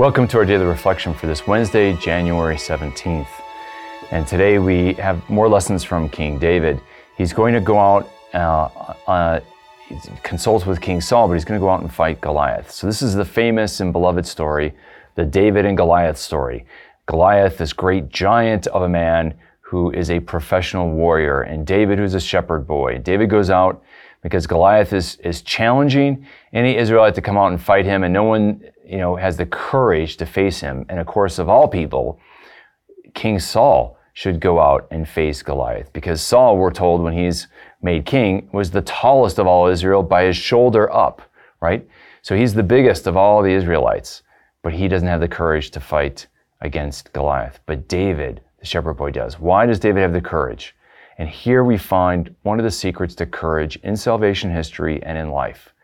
Welcome to our daily reflection for this Wednesday, January 17th. And today we have more lessons from King David. He's going to go out, uh, uh, consult with King Saul, but he's going to go out and fight Goliath. So this is the famous and beloved story, the David and Goliath story. Goliath, this great giant of a man who is a professional warrior, and David, who's a shepherd boy. David goes out because Goliath is, is challenging any Israelite to come out and fight him, and no one you know, has the courage to face him. And of course, of all people, King Saul should go out and face Goliath because Saul, we're told when he's made king, was the tallest of all Israel by his shoulder up, right? So he's the biggest of all the Israelites, but he doesn't have the courage to fight against Goliath. But David, the shepherd boy, does. Why does David have the courage? And here we find one of the secrets to courage in salvation history and in life.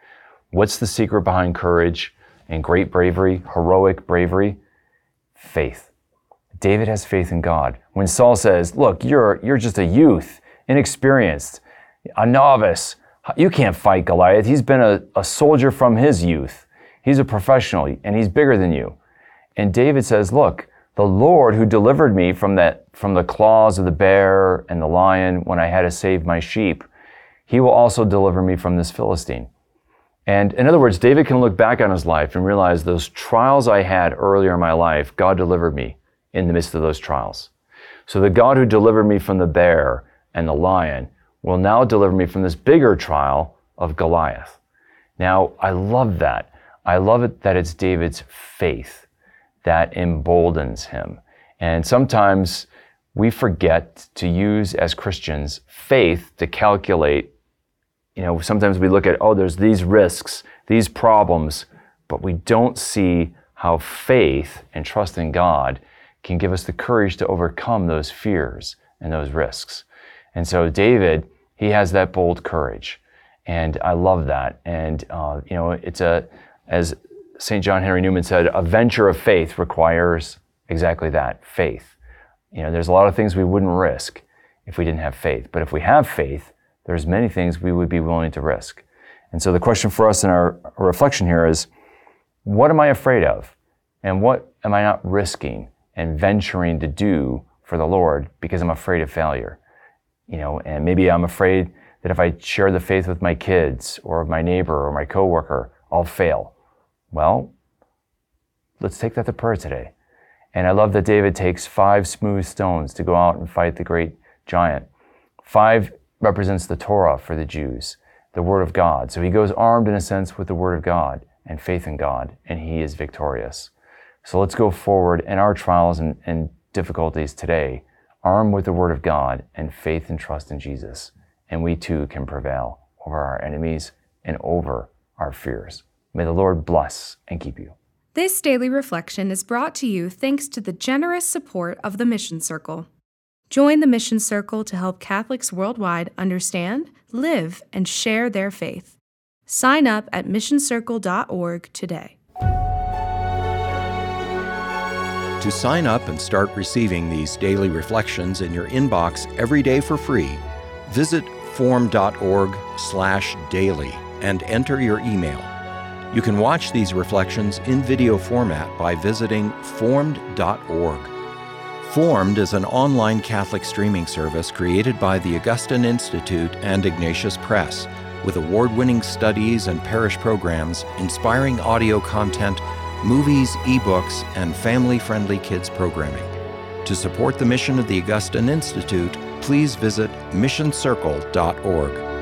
What's the secret behind courage? and great bravery, heroic bravery? Faith. David has faith in God. When Saul says, Look, you're, you're just a youth, inexperienced, a novice, you can't fight Goliath. He's been a, a soldier from his youth. He's a professional and he's bigger than you. And David says, Look, the Lord who delivered me from that from the claws of the bear and the lion when I had to save my sheep, he will also deliver me from this Philistine. And in other words, David can look back on his life and realize those trials I had earlier in my life, God delivered me in the midst of those trials. So the God who delivered me from the bear and the lion will now deliver me from this bigger trial of Goliath. Now, I love that. I love it that it's David's faith that emboldens him. And sometimes we forget to use as Christians faith to calculate you know, sometimes we look at, oh, there's these risks, these problems, but we don't see how faith and trust in God can give us the courage to overcome those fears and those risks. And so David, he has that bold courage. And I love that. And, uh, you know, it's a, as St. John Henry Newman said, a venture of faith requires exactly that faith. You know, there's a lot of things we wouldn't risk if we didn't have faith. But if we have faith, there's many things we would be willing to risk. And so the question for us in our reflection here is, what am I afraid of? And what am I not risking and venturing to do for the Lord because I'm afraid of failure? You know, and maybe I'm afraid that if I share the faith with my kids or my neighbor or my coworker, I'll fail. Well, let's take that to prayer today. And I love that David takes five smooth stones to go out and fight the great giant. Five represents the Torah for the Jews, the Word of God. So he goes armed in a sense with the Word of God and faith in God, and he is victorious. So let's go forward in our trials and, and difficulties today, armed with the Word of God and faith and trust in Jesus. And we too can prevail over our enemies and over our fears. May the Lord bless and keep you. This daily reflection is brought to you thanks to the generous support of the Mission Circle. Join the Mission Circle to help Catholics worldwide understand, live, and share their faith. Sign up at missioncircle.org today. To sign up and start receiving these daily reflections in your inbox every day for free, visit formed.org/daily and enter your email. You can watch these reflections in video format by visiting formed.org. Formed is an online Catholic streaming service created by the Augustine Institute and Ignatius Press, with award winning studies and parish programs, inspiring audio content, movies, ebooks, and family friendly kids programming. To support the mission of the Augustine Institute, please visit missioncircle.org.